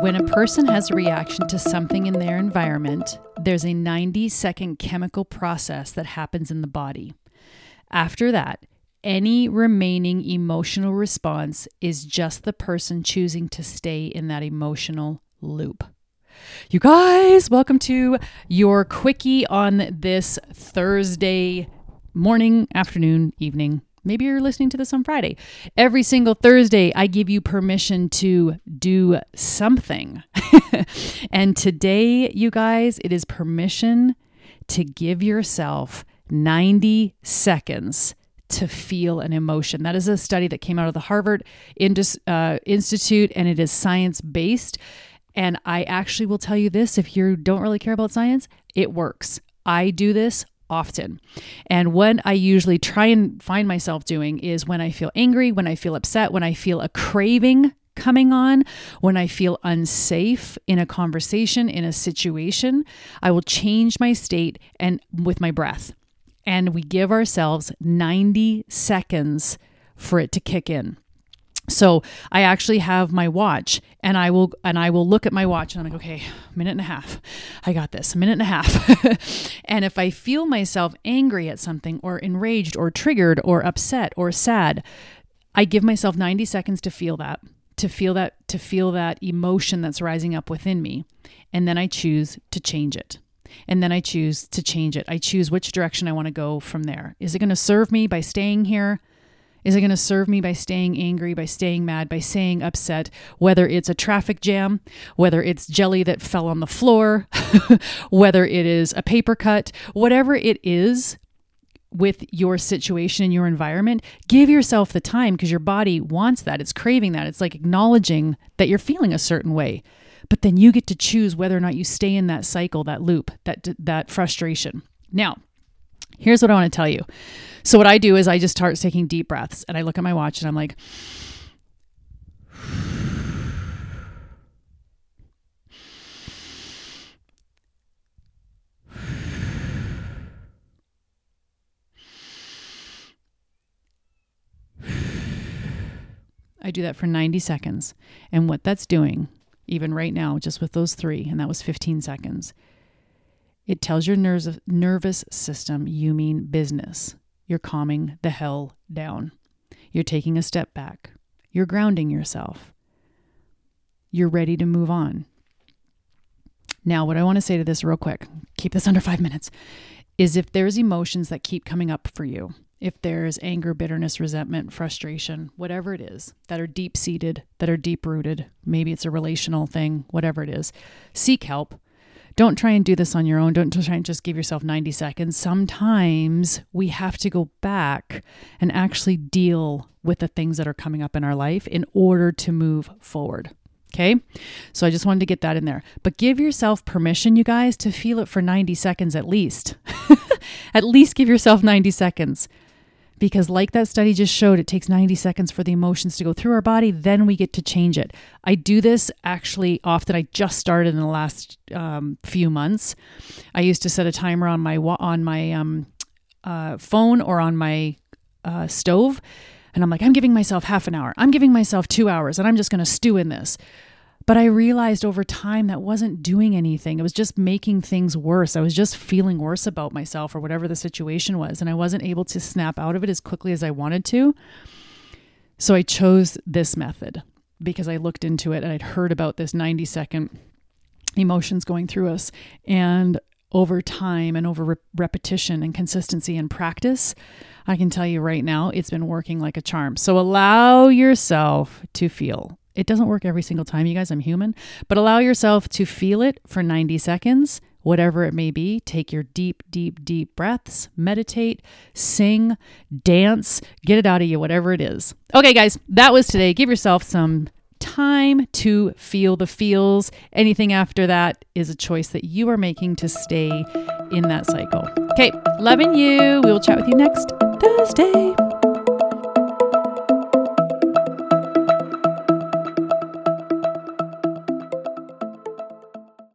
When a person has a reaction to something in their environment, there's a 90 second chemical process that happens in the body. After that, any remaining emotional response is just the person choosing to stay in that emotional loop. You guys, welcome to your quickie on this Thursday morning, afternoon, evening. Maybe you're listening to this on Friday. Every single Thursday, I give you permission to do something. and today, you guys, it is permission to give yourself 90 seconds to feel an emotion. That is a study that came out of the Harvard Indus, uh, Institute, and it is science based. And I actually will tell you this if you don't really care about science, it works. I do this often. And what I usually try and find myself doing is when I feel angry, when I feel upset, when I feel a craving coming on, when I feel unsafe in a conversation, in a situation, I will change my state and with my breath. And we give ourselves 90 seconds for it to kick in. So I actually have my watch and I will and I will look at my watch and I'm like, okay, minute and a half. I got this, a minute and a half. and if I feel myself angry at something or enraged or triggered or upset or sad, I give myself 90 seconds to feel that, to feel that, to feel that emotion that's rising up within me. And then I choose to change it. And then I choose to change it. I choose which direction I want to go from there. Is it going to serve me by staying here? Is it going to serve me by staying angry, by staying mad, by staying upset, whether it's a traffic jam, whether it's jelly that fell on the floor, whether it is a paper cut, whatever it is with your situation and your environment, give yourself the time because your body wants that. It's craving that. It's like acknowledging that you're feeling a certain way. But then you get to choose whether or not you stay in that cycle, that loop, that that frustration. Now, here's what I want to tell you. So what I do is I just start taking deep breaths and I look at my watch and I'm like I do that for 90 seconds. And what that's doing, even right now, just with those three, and that was 15 seconds, it tells your nerves, nervous system you mean business. You're calming the hell down. You're taking a step back. You're grounding yourself. You're ready to move on. Now, what I want to say to this real quick, keep this under five minutes, is if there's emotions that keep coming up for you, if there's anger, bitterness, resentment, frustration, whatever it is, that are deep seated, that are deep rooted, maybe it's a relational thing, whatever it is, seek help don't try and do this on your own. Don't try and just give yourself 90 seconds. Sometimes we have to go back and actually deal with the things that are coming up in our life in order to move forward. Okay. So I just wanted to get that in there. But give yourself permission, you guys, to feel it for 90 seconds at least. at least give yourself 90 seconds because, like that study just showed, it takes 90 seconds for the emotions to go through our body. Then we get to change it. I do this actually often. I just started in the last um, few months. I used to set a timer on my on my um, uh, phone or on my uh, stove, and I'm like, I'm giving myself half an hour. I'm giving myself two hours, and I'm just going to stew in this. But I realized over time that wasn't doing anything. It was just making things worse. I was just feeling worse about myself or whatever the situation was. And I wasn't able to snap out of it as quickly as I wanted to. So I chose this method because I looked into it and I'd heard about this 90 second emotions going through us. And over time and over re- repetition and consistency and practice, I can tell you right now, it's been working like a charm. So allow yourself to feel it doesn't work every single time, you guys. I'm human. But allow yourself to feel it for 90 seconds, whatever it may be. Take your deep, deep, deep breaths, meditate, sing, dance, get it out of you, whatever it is. Okay, guys, that was today. Give yourself some time to feel the feels. Anything after that is a choice that you are making to stay in that cycle. Okay, loving you. We will chat with you next Thursday.